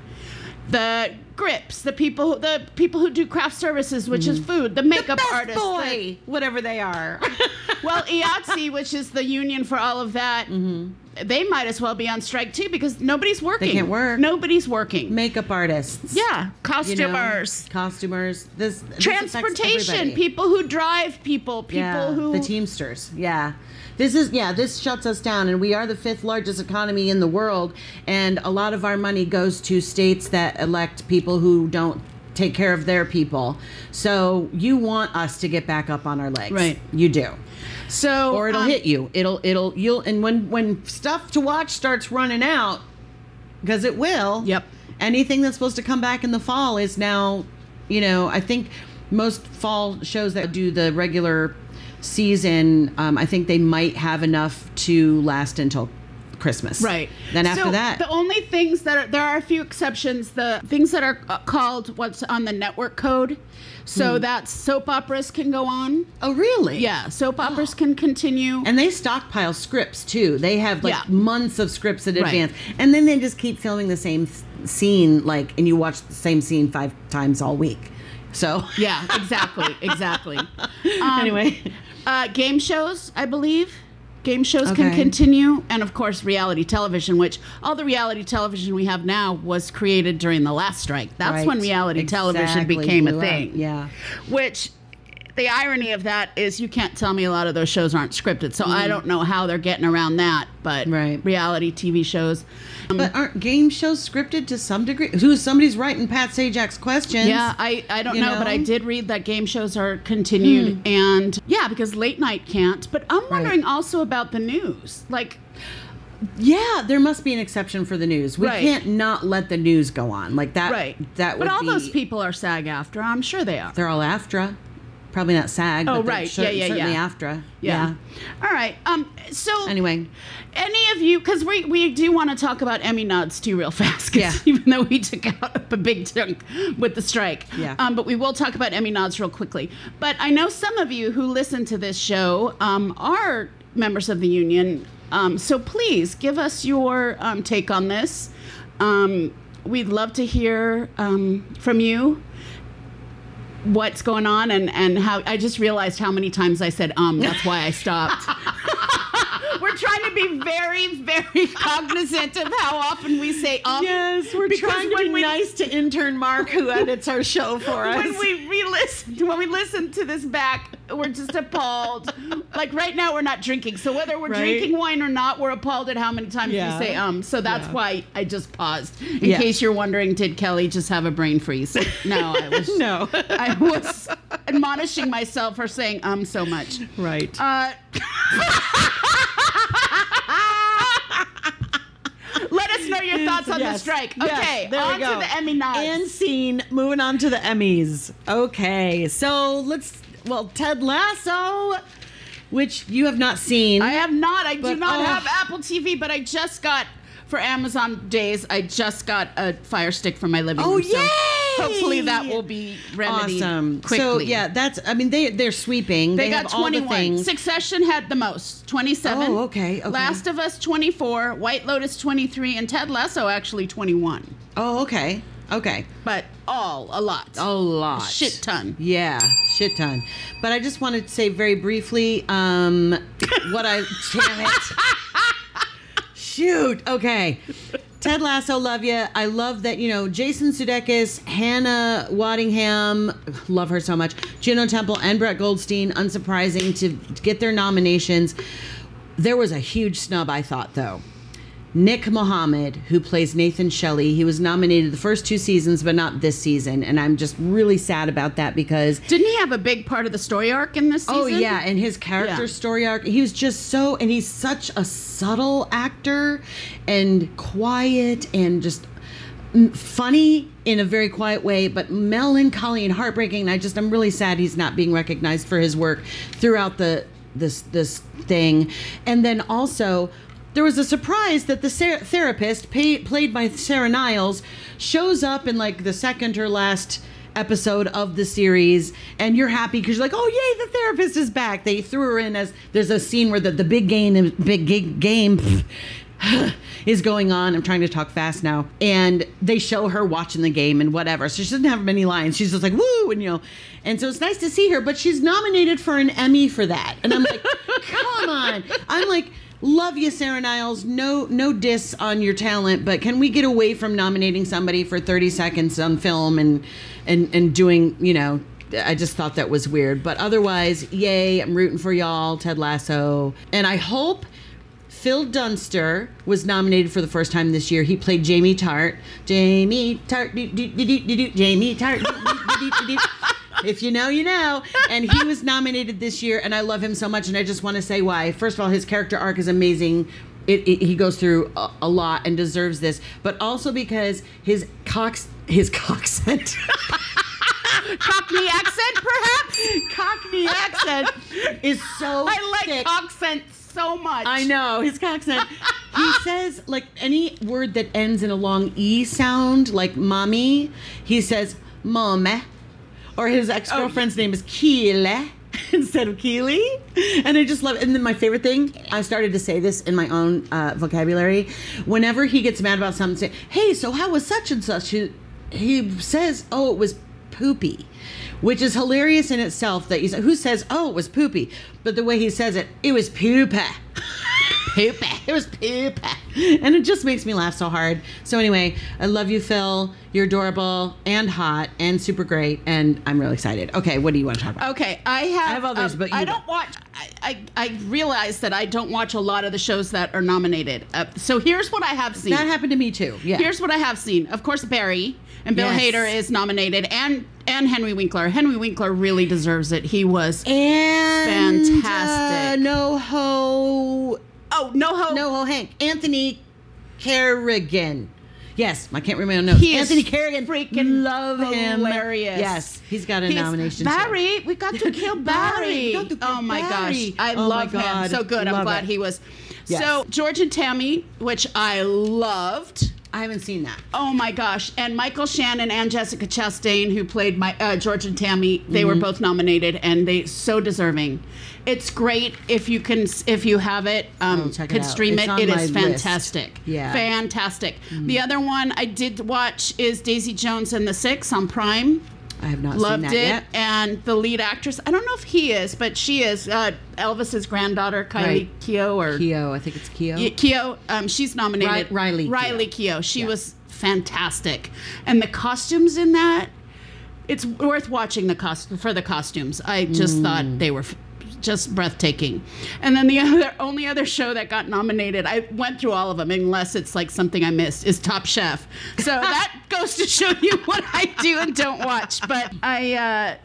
Speaker 2: The grips, the people, the people who do craft services, which is mm. food, the makeup
Speaker 1: Best
Speaker 2: artists, the-
Speaker 1: whatever they are. (laughs)
Speaker 2: well, IATSE, which is the union for all of that, mm-hmm. they might as well be on strike too because nobody's working.
Speaker 1: They can't work.
Speaker 2: Nobody's working.
Speaker 1: Makeup artists.
Speaker 2: yeah,
Speaker 1: you know,
Speaker 2: costumers.
Speaker 1: costumers. This,
Speaker 2: Transportation, people who drive people, people
Speaker 1: yeah,
Speaker 2: who
Speaker 1: the Teamsters. Yeah. This is yeah, this shuts us down and we are the fifth largest economy in the world and a lot of our money goes to states that elect people who don't take care of their people. So you want us to get back up on our legs.
Speaker 2: Right.
Speaker 1: You do.
Speaker 2: So
Speaker 1: Or it'll
Speaker 2: um,
Speaker 1: hit you. It'll it'll you'll and when when stuff to watch starts running out because it will.
Speaker 2: Yep.
Speaker 1: Anything that's supposed to come back in the fall is now, you know, I think most fall shows that do the regular season, um, I think they might have enough to last until Christmas.
Speaker 2: Right.
Speaker 1: Then after
Speaker 2: So
Speaker 1: that,
Speaker 2: the only things that are there are a few exceptions. The things that are uh, called what's on the network code, so that soap operas can go on.
Speaker 1: oh really?
Speaker 2: Yeah, soap operas can continue.
Speaker 1: And they stockpile scripts too. They have like
Speaker 2: Yeah.
Speaker 1: months of scripts in
Speaker 2: Right.
Speaker 1: advance, and then they just keep filming the same scene, like, and you watch the same scene five times all week. So
Speaker 2: yeah, exactly, exactly. (laughs) Um,
Speaker 1: anyway,
Speaker 2: uh, game shows, I believe. Game shows can continue, and of course, reality television, which all the reality television we have now was created during the last strike. That's
Speaker 1: Right.
Speaker 2: when reality television
Speaker 1: Exactly.
Speaker 2: became a
Speaker 1: up.
Speaker 2: thing.
Speaker 1: Yeah.
Speaker 2: Which the irony of that is you can't tell me a lot of those shows aren't scripted. So I mm. don't know how they're getting around that, but.
Speaker 1: Right.
Speaker 2: reality TV shows.
Speaker 1: Um, but aren't game shows scripted to some degree? Who somebody's writing Pat Sajak's questions?
Speaker 2: Yeah, I, I don't
Speaker 1: You
Speaker 2: know, but I? Did read that game shows are continued. Hmm. And yeah, because late night can't. But I'm wondering also about the news. Like,
Speaker 1: Yeah, there must be an exception for the news. We
Speaker 2: Right.
Speaker 1: can't not let the news go on like that.
Speaker 2: Right.
Speaker 1: That would
Speaker 2: But all
Speaker 1: be,
Speaker 2: those people are SAG-AFTRA. I'm sure they are.
Speaker 1: They're all AFTRA. Probably not SAG.
Speaker 2: Oh,
Speaker 1: but
Speaker 2: right.
Speaker 1: cer-
Speaker 2: Yeah, yeah,
Speaker 1: certainly
Speaker 2: yeah.
Speaker 1: AFTRA.
Speaker 2: Yeah. All right. Um. So
Speaker 1: Anyway,
Speaker 2: any of you, because we we do want to talk about Emmy nods too real (laughs) fast.
Speaker 1: Yeah. (laughs)
Speaker 2: Even though we took out a big chunk with the strike.
Speaker 1: Yeah.
Speaker 2: Um. But we will talk about Emmy nods real quickly. But I know some of you who listen to this show um are members of the union. Um. So please give us your um, take on this. Um. We'd love to hear um, from you what's going on and and how I just realized how many times I said um that's why I stopped. (laughs) We're trying to be very very cognizant of how often we say um
Speaker 1: yes, we're trying to be
Speaker 2: we-
Speaker 1: nice to intern Mark, who edits our show for (laughs) us.
Speaker 2: when we re-listen when we listen to this back we're just appalled like right now we're not drinking so whether we're
Speaker 1: Right.
Speaker 2: drinking wine or not we're appalled at how many times
Speaker 1: Yeah.
Speaker 2: we say um so that's
Speaker 1: Yeah.
Speaker 2: why i just paused in
Speaker 1: Yeah.
Speaker 2: case you're wondering did kelly just have a brain freeze no i (laughs) was
Speaker 1: no,
Speaker 2: i was admonishing myself for saying um so much
Speaker 1: right.
Speaker 2: uh, let us know your thoughts on the strike.
Speaker 1: Yes,
Speaker 2: Okay,
Speaker 1: there we
Speaker 2: on
Speaker 1: go.
Speaker 2: to the Emmy nods.
Speaker 1: And scene. Moving on to the Emmys. Okay, so let's. Well, Ted Lasso, which you have not seen.
Speaker 2: I have not. I do not
Speaker 1: oh.
Speaker 2: have Apple TV, but I just got for Amazon Days. I just got a Fire Stick for my living
Speaker 1: Oh,
Speaker 2: room. so
Speaker 1: yay!
Speaker 2: hopefully that will be remedied
Speaker 1: awesome.
Speaker 2: quickly.
Speaker 1: So yeah, that's. I mean, they they're sweeping.
Speaker 2: They,
Speaker 1: They,
Speaker 2: got 21.
Speaker 1: things.
Speaker 2: Succession had the most, 27.
Speaker 1: Oh, okay, okay.
Speaker 2: Last of Us, 24. White Lotus, 23. And Ted Lasso, actually, 21.
Speaker 1: Oh, okay, okay.
Speaker 2: But all, a lot.
Speaker 1: A lot.
Speaker 2: shit ton.
Speaker 1: Yeah, shit ton. But I just wanted to say very briefly, um, what I damn it. Shoot. Okay. Ted Lasso, love you. I love that, you know, Jason Sudeikis, Hannah Waddingham, love her so much. Juno Temple and Brett Goldstein, unsurprising to get their nominations. There was a huge snub, I thought, though. Nick Mohammed, who plays Nathan Shelley, he was nominated the first two seasons, but not this season. And I'm just really sad about that because
Speaker 2: Didn't he have a big part of the story arc in this oh, season?
Speaker 1: Oh yeah, and his character
Speaker 2: Yeah.
Speaker 1: story arc. He was just so, and he's such a subtle actor, and quiet, and just funny in a very quiet way, but melancholy and heartbreaking. And I just, I'm really sad he's not being recognized for his work throughout the this this thing. And then also. There was a surprise that the ser- therapist, pay- played by Sarah Niles, shows up in like the second or last episode of the series and you're happy because you're like oh yay the therapist is back. They threw her in as there's a scene where the, the big game big game (sighs) is going on. I'm trying to talk fast now. And they show her watching the game and whatever. So she doesn't have many lines. She's just like woo and you know. And so it's nice to see her but she's nominated for an emmy for that. And i'm like (laughs) come on. I'm like love you sarah niles no no diss on your talent but can we get away from nominating somebody for 30 seconds on film and and and doing you know I just thought that was weird, but otherwise, yay! I'm rooting for y'all, Ted Lasso, and I hope Phil Dunster was nominated for the first time this year. He played Jamie Tartt. Jamie Tartt. Jamie Tartt. If you know, you know. And he was nominated this year, and I love him so much. And I just want to say why. First of all, his character arc is amazing. It, it, he goes through a, a lot and deserves this, but also because his cox his coccent.
Speaker 2: Cockney accent, perhaps?
Speaker 1: Cockney accent is so
Speaker 2: I like
Speaker 1: thick.
Speaker 2: accent so much.
Speaker 1: I know his accent. he (laughs) says like any word that ends in a long e sound, like mommy. He says mome, eh? Or his ex girlfriend's name is Keely (laughs) instead of Keely, and I just love. It. And then my favorite thing, I started to say this in my own uh, vocabulary. Whenever he gets mad about something, say, "Hey, so how was such and such?" He, he says, "Oh, it was poopy." Which is hilarious in itself. That you say, who says, "Oh, it was poopy," but the way he says it, it was poopa. (laughs) Poopa. (laughs) It was poopa. And it just makes me laugh so hard. So anyway, I love you, Phil. You're adorable and hot and super great, and I'm really excited. Okay, what do you want to talk about?
Speaker 2: Okay, I have.
Speaker 1: I have others,
Speaker 2: uh,
Speaker 1: but you
Speaker 2: I
Speaker 1: don't.
Speaker 2: don't watch. I, I I realize that I don't watch a lot of the shows that are nominated. Uh, so here's what I have seen.
Speaker 1: That happened to me too. Yeah.
Speaker 2: Here's what I have seen. Of course, Barry and Bill
Speaker 1: Yes.
Speaker 2: Hader is nominated, and and Henry Winkler. Henry Winkler really deserves it. He was
Speaker 1: and
Speaker 2: Fantastic.
Speaker 1: Uh, no ho.
Speaker 2: Oh, NoHo.
Speaker 1: NoHo Hank. Anthony Carrigan. Yes, I can't remember. No,
Speaker 2: He
Speaker 1: Anthony Carrigan.
Speaker 2: freaking
Speaker 1: love him.
Speaker 2: hilarious.
Speaker 1: Yes, he's got a
Speaker 2: He's-
Speaker 1: nomination.
Speaker 2: Barry, (laughs) we got to kill Barry.
Speaker 1: Barry, to kill
Speaker 2: oh my
Speaker 1: Barry.
Speaker 2: gosh, I
Speaker 1: Oh
Speaker 2: love him. So good. I'm glad
Speaker 1: it.
Speaker 2: he was.
Speaker 1: Yes.
Speaker 2: So George and Tammy, which I loved.
Speaker 1: I haven't seen that.
Speaker 2: Oh my gosh! And Michael Shannon and Jessica Chastain, who played my uh, George and Tammy, they
Speaker 1: Mm-hmm.
Speaker 2: were both nominated, and they so deserving. It's great if you can, if you have it, um,
Speaker 1: Oh, check it
Speaker 2: could stream
Speaker 1: It's
Speaker 2: it. It
Speaker 1: is
Speaker 2: is
Speaker 1: list.
Speaker 2: fantastic.
Speaker 1: Yeah.
Speaker 2: fantastic. The other one I did watch is Daisy Jones and the Six on Prime.
Speaker 1: I have not
Speaker 2: Loved
Speaker 1: seen that
Speaker 2: it,
Speaker 1: yet.
Speaker 2: and the lead actress. I don't know if he is, but she is uh, Elvis's granddaughter, Kylie
Speaker 1: Right.
Speaker 2: Keough, or
Speaker 1: Keo, I think it's Keo.
Speaker 2: Y- Keough, um, she's nominated.
Speaker 1: Ri- Riley
Speaker 2: Riley
Speaker 1: Keough.
Speaker 2: Keough. She
Speaker 1: Yeah.
Speaker 2: was fantastic, and the costumes in that. It's worth watching the cost for the costumes. I just
Speaker 1: Mm.
Speaker 2: thought they were f- just breathtaking. And then the (laughs) other only other show that got nominated, I went through all of them unless it's like something I missed, is Top Chef. So (laughs) that goes to show you what I do and don't watch. But I. Uh,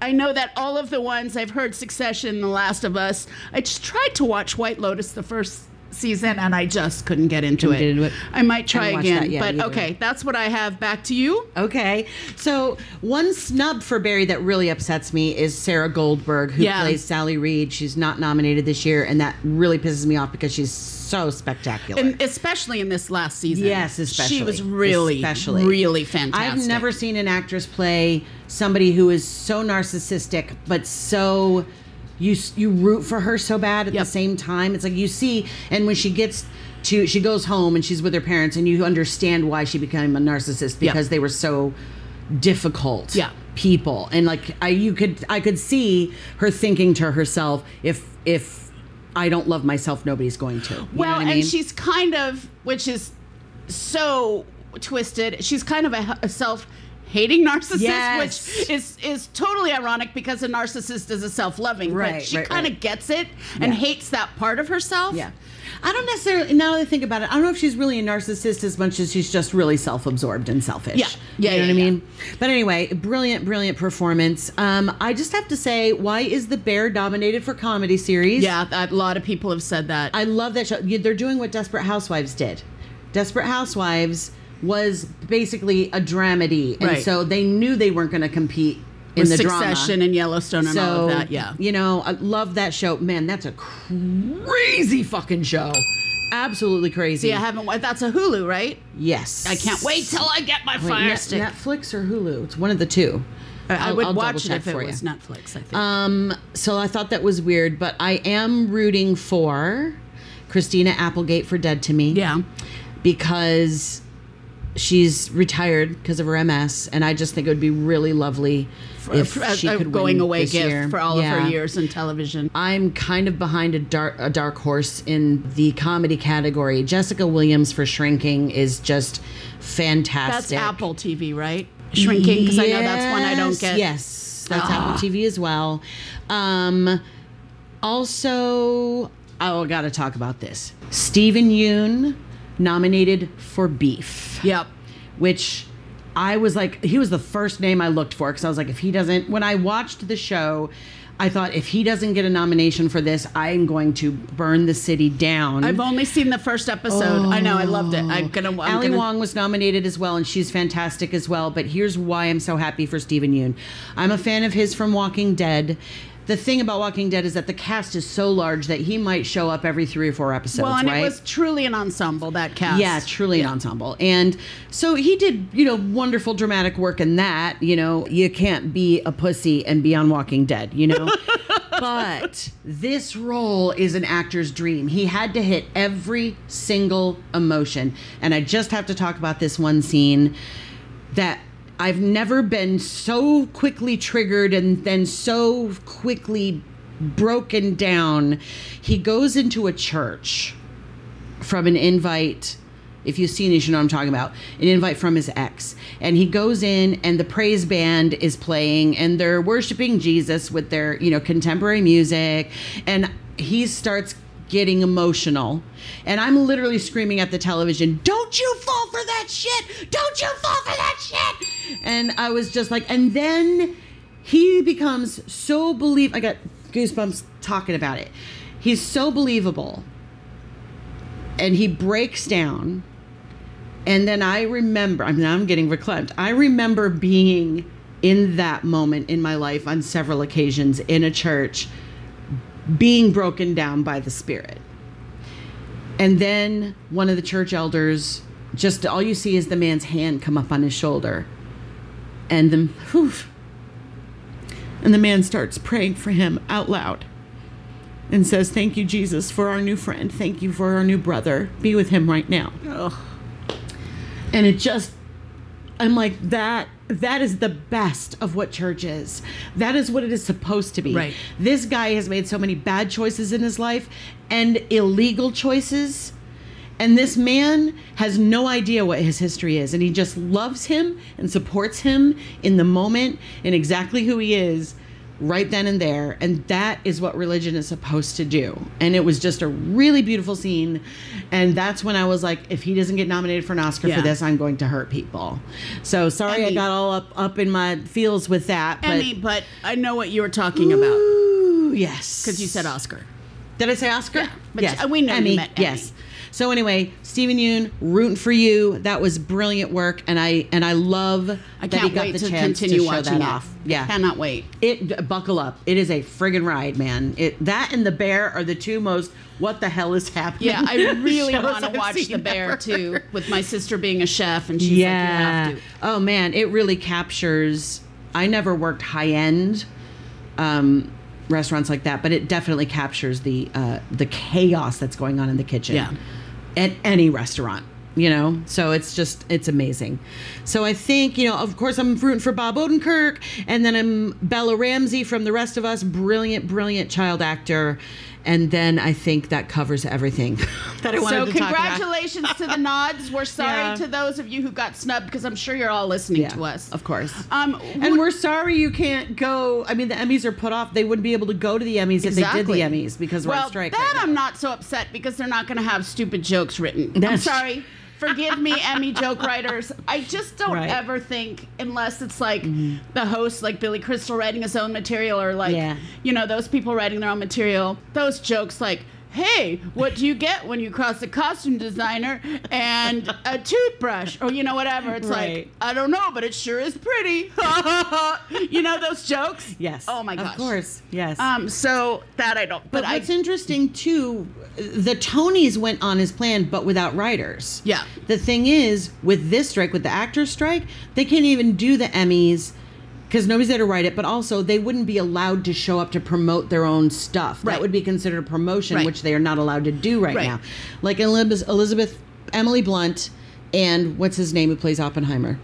Speaker 2: I know that all of the ones I've heard Succession, The Last of Us. I just tried to watch White Lotus the first season and I just couldn't get into,
Speaker 1: Couldn't
Speaker 2: it.
Speaker 1: get into it.
Speaker 2: I might try again. but okay, that's what I have. Back to you.
Speaker 1: Okay, so one snub for Barry that really upsets me is Sarah Goldberg, who
Speaker 2: Yeah.
Speaker 1: plays Sally Reed. She's not nominated this year, and that really pisses me off because she's so spectacular.
Speaker 2: And especially in this last season.
Speaker 1: Yes, especially.
Speaker 2: She was really,
Speaker 1: Especially.
Speaker 2: really fantastic.
Speaker 1: I've never seen an actress play somebody who is so narcissistic, but so you you root for her so bad at
Speaker 2: Yep.
Speaker 1: the same time. It's like you see, and when she gets to, she goes home and she's with her parents, and you understand why she became a narcissist because they were so difficult.
Speaker 2: Yeah.
Speaker 1: people and like I you could I could see her thinking to herself if if I don't love myself nobody's going to. You know
Speaker 2: well,
Speaker 1: I
Speaker 2: and
Speaker 1: mean?
Speaker 2: she's kind of, which is so twisted. She's kind of a, a self-hating narcissist,
Speaker 1: Yes.
Speaker 2: which is is totally ironic because a narcissist is a self-loving,
Speaker 1: Right,
Speaker 2: but she
Speaker 1: right,
Speaker 2: kind of
Speaker 1: right.
Speaker 2: gets it and
Speaker 1: Yeah.
Speaker 2: hates that part of herself.
Speaker 1: Yeah. I don't necessarily, now that I think about it, I don't know if she's really a narcissist as much as she's just really self absorbed and selfish.
Speaker 2: Yeah. Yeah,
Speaker 1: You know
Speaker 2: yeah,
Speaker 1: what I mean? But anyway, brilliant, brilliant performance. Um, I just have to say, why is The Bear dominated for comedy series?
Speaker 2: Yeah, a lot of people have said that.
Speaker 1: I love that show. They're doing what Desperate Housewives did. Desperate Housewives was basically a dramedy. And
Speaker 2: Right.
Speaker 1: so they knew they weren't going to compete in
Speaker 2: With
Speaker 1: the
Speaker 2: Succession
Speaker 1: drama.
Speaker 2: and Yellowstone and all of that. Yeah.
Speaker 1: You know, I love that show. Man, that's a crazy fucking show. Absolutely crazy.
Speaker 2: See, I haven't. That's a Hulu, right?
Speaker 1: yes.
Speaker 2: I can't wait till I get my
Speaker 1: Wait,
Speaker 2: Fire
Speaker 1: Net-
Speaker 2: Stick.
Speaker 1: Netflix or Hulu? It's one of the two.
Speaker 2: I- I would
Speaker 1: I'll
Speaker 2: watch it if it
Speaker 1: for you.
Speaker 2: was Netflix. I think.
Speaker 1: Um, so I thought that was weird, but I am rooting for Christina Applegate for Dead to Me.
Speaker 2: yeah.
Speaker 1: because she's retired because of her MS, and I just think it would be really lovely if
Speaker 2: For-
Speaker 1: she
Speaker 2: a
Speaker 1: could
Speaker 2: going away gift
Speaker 1: year.
Speaker 2: for all of her years in television.
Speaker 1: I'm kind of behind a dark a dark horse in the comedy category. Jessica Williams for Shrinking is just fantastic. That's.
Speaker 2: Apple TV, right? Shrinking because I know that's one I don't get.
Speaker 1: Yes, that's
Speaker 2: Ah.
Speaker 1: Apple TV as well. Um, also, I got to talk about this. Steven Yeun nominated for Beef
Speaker 2: Yep.
Speaker 1: which I was like, he was the first name I looked for because I was like, if he doesn't, when I watched the show, I thought if he doesn't get a nomination for this, I'm going to burn the city down.
Speaker 2: I've only seen the first episode. I know. I loved it. I'm oh. gonna. I'm
Speaker 1: Ali
Speaker 2: gonna,
Speaker 1: Wong was nominated as well, and she's fantastic as well. But here's why I'm so happy for Steven Yeun. I'm a fan of his from Walking Dead. The thing about Walking Dead is that the cast is so large that he might show up every three or four episodes.
Speaker 2: Well, and
Speaker 1: right?
Speaker 2: it was truly an ensemble that cast.
Speaker 1: Yeah, truly an ensemble. And so he did, you know, wonderful dramatic work in that. You know, you can't be a pussy and be on Walking Dead, you know? (laughs) but this role is an actor's dream. He had to hit every single emotion. And I just have to talk about this one scene that I've never been so quickly triggered and then so quickly broken down. He goes into a church from an invite. If you've seen this, you know what I'm talking about. An invite from his ex. And he goes in, and the praise band is playing, and they're worshiping Jesus with their, you know, contemporary music. And he starts getting emotional. And I'm literally screaming at the television, Don't you fall for that shit! Don't you fall for that shit! And I was just like, and then he becomes so believe I got goosebumps talking about it. He's so believable and he breaks down. And then I remember, I mean, I'm getting verklempt. I remember being in that moment in my life on several occasions in a church, being broken down by the Spirit. And then one of the church elders, just all you see is the man's hand come up on his shoulder. And the, whew, and the man starts praying for him out loud and says, Thank you, Jesus, for our new friend. Thank you for our new brother. Be with him right now. And it just, I'm like, that. That is the best of what church is. That is what it is supposed to be.
Speaker 2: Right.
Speaker 1: This guy has made so many bad choices in his life and illegal choices. And this man has no idea what his history is. And he just loves him and supports him in the moment and exactly who he is right then and there. And that is what religion is supposed to do. And it was just a really beautiful scene. And that's when I was like, if he doesn't get nominated for an Oscar
Speaker 2: Yeah.
Speaker 1: for this, I'm going to hurt people. So sorry I got all up, up in my feels with that. But
Speaker 2: Emmy, but I know what you were talking about
Speaker 1: Ooh, yes.
Speaker 2: because you said Oscar.
Speaker 1: Did I say Oscar?
Speaker 2: but
Speaker 1: yes.
Speaker 2: we know you
Speaker 1: Emmy.
Speaker 2: meant Emmy.
Speaker 1: Yes. So anyway, Steven Yeun, rooting for you. That was brilliant work, and I and I love
Speaker 2: I
Speaker 1: that he got the
Speaker 2: to
Speaker 1: chance
Speaker 2: continue
Speaker 1: to show
Speaker 2: watching
Speaker 1: that
Speaker 2: it.
Speaker 1: off. Yeah,
Speaker 2: Cannot wait.
Speaker 1: it buckle up. It is a friggin' ride, man. It that and the bear are the two most. What the hell is happening?
Speaker 2: Yeah, I (laughs) really want to watch The Bear
Speaker 1: ever.
Speaker 2: too, with my sister being a chef, and she's
Speaker 1: yeah.
Speaker 2: like, you have to.
Speaker 1: Oh man, it really captures. I never worked high end um, restaurants like that, but it definitely captures the uh, the chaos that's going on in the kitchen.
Speaker 2: Yeah.
Speaker 1: At any restaurant. You know, so it's just it's amazing. So I think you know, of course, I'm rooting for Bob Odenkirk, and then I'm Bella Ramsey from The Rest of Us, brilliant, brilliant child actor, and then I think that covers everything (laughs) that I wanted
Speaker 2: So
Speaker 1: to talk about.
Speaker 2: congratulations to the nods. We're (laughs) sorry
Speaker 1: Yeah.
Speaker 2: to those of you who got snubbed because I'm sure you're all listening
Speaker 1: Yeah,
Speaker 2: to us.
Speaker 1: of course.
Speaker 2: Um,
Speaker 1: And we're sorry you can't go. I mean, the Emmys are put off. They wouldn't be able to go to the Emmys if they did the Emmys because we're
Speaker 2: well,
Speaker 1: on strike.
Speaker 2: that
Speaker 1: right
Speaker 2: I'm not so upset because they're not going to have stupid jokes written. I'm
Speaker 1: That's-
Speaker 2: sorry. Forgive me, Emmy joke writers. I just don't
Speaker 1: Right. Mm-hmm.
Speaker 2: ever think, unless it's like the host, like Billy Crystal, writing his own material, or like,
Speaker 1: Yeah.
Speaker 2: you know, those people writing their own material. Those jokes, like, hey, what do you get when you cross a costume designer and a toothbrush? Or, you know, whatever. It's
Speaker 1: Right.
Speaker 2: like, I don't know, but it sure is pretty. (laughs) you know those jokes?
Speaker 1: Yes.
Speaker 2: Oh my gosh.
Speaker 1: Of course. Yes.
Speaker 2: Um, so that I don't.
Speaker 1: but
Speaker 2: But, I
Speaker 1: interesting too, the Tonys went on as planned, but without writers.
Speaker 2: Yeah.
Speaker 1: The thing is, with this strike, with the actors' strike, they can't even do the Emmys because nobody's there to write it. But also, they wouldn't be allowed to show up to promote their own stuff.
Speaker 2: Right.
Speaker 1: That would be considered a promotion,
Speaker 2: Right.
Speaker 1: which they are not allowed to do right,
Speaker 2: Right.
Speaker 1: now. Like Elizabeth, Elizabeth, Emily Blunt, and what's his name who plays Oppenheimer.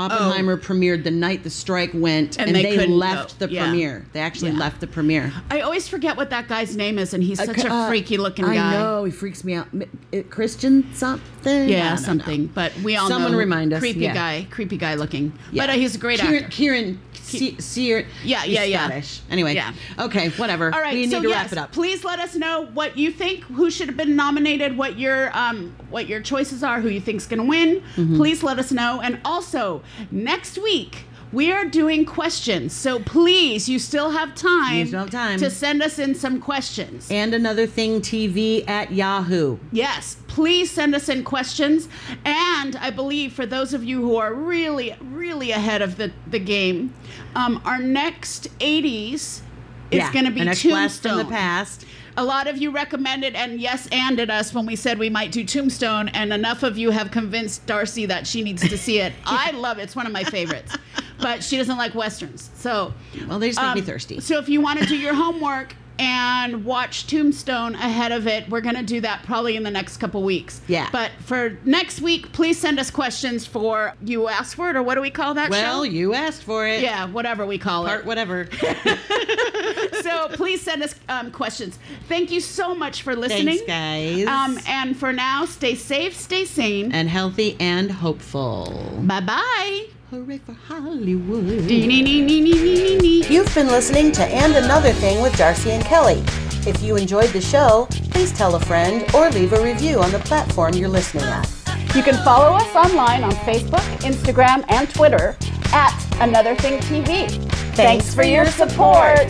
Speaker 1: Oppenheimer premiered the night the strike went,
Speaker 2: And
Speaker 1: and,
Speaker 2: they
Speaker 1: they, left
Speaker 2: go.
Speaker 1: the
Speaker 2: Yeah.
Speaker 1: premiere. They actually
Speaker 2: Yeah.
Speaker 1: left the premiere.
Speaker 2: I always forget what that guy's name is, and he's such a
Speaker 1: Uh,
Speaker 2: freaky looking guy.
Speaker 1: I know he freaks me out. Uh, Christian something.
Speaker 2: Yeah,
Speaker 1: don't know.
Speaker 2: something. But we all
Speaker 1: Someone
Speaker 2: know.
Speaker 1: remind us,
Speaker 2: Creepy
Speaker 1: yeah.
Speaker 2: guy, creepy guy looking. But uh, he's a great actor.
Speaker 1: Kieran Se- Sear.
Speaker 2: Yeah, yeah, yeah.
Speaker 1: Scottish. Anyway.
Speaker 2: Yeah.
Speaker 1: Okay. Whatever.
Speaker 2: All right,
Speaker 1: We need
Speaker 2: so
Speaker 1: to
Speaker 2: yes,
Speaker 1: wrap it up.
Speaker 2: please let us know what you think, who should have been nominated, what your um, what your choices are, who you think's going to win.
Speaker 1: Mm-hmm.
Speaker 2: Please let us know. And also, next week we are doing questions, so please, you still have time,
Speaker 1: You still have time.
Speaker 2: to send us in some questions.
Speaker 1: And another thing, TV at Yahoo.
Speaker 2: Yes, please send us in questions. And I believe for those of you who are really, really ahead of the, the game, um, our next 80s is
Speaker 1: Yeah,
Speaker 2: going to be Tombstone.
Speaker 1: blast from the past.
Speaker 2: A lot of you recommended and yes anded us when we said we might do Tombstone, and enough of you have convinced Darcy that she needs to see it. (laughs) I love it; it's one of my favorites, but she doesn't like westerns. So,
Speaker 1: Well, they just make me
Speaker 2: um,
Speaker 1: thirsty.
Speaker 2: So if you want to do your homework and watch Tombstone ahead of it, we're gonna do that probably in the next couple weeks.
Speaker 1: Yeah.
Speaker 2: But for next week, please send us questions for you asked for it or what do we call that
Speaker 1: Well,
Speaker 2: show?
Speaker 1: you asked for it.
Speaker 2: yeah, whatever we call
Speaker 1: Part
Speaker 2: it.
Speaker 1: whatever. (laughs) (laughs)
Speaker 2: So please send us um, questions. Thank you so much for listening.
Speaker 1: Thanks, guys.
Speaker 2: Um, and for now, stay safe, stay sane.
Speaker 1: and healthy and hopeful.
Speaker 2: Bye bye.
Speaker 1: Hooray for Hollywood.
Speaker 3: You've been listening to And Another Thing with Darcy and Kelly. If you enjoyed the show, please tell a friend or leave a review on the platform you're listening at.
Speaker 4: You can follow us online on Facebook, Instagram, and Twitter at Another Thing TV. Thanks for your support.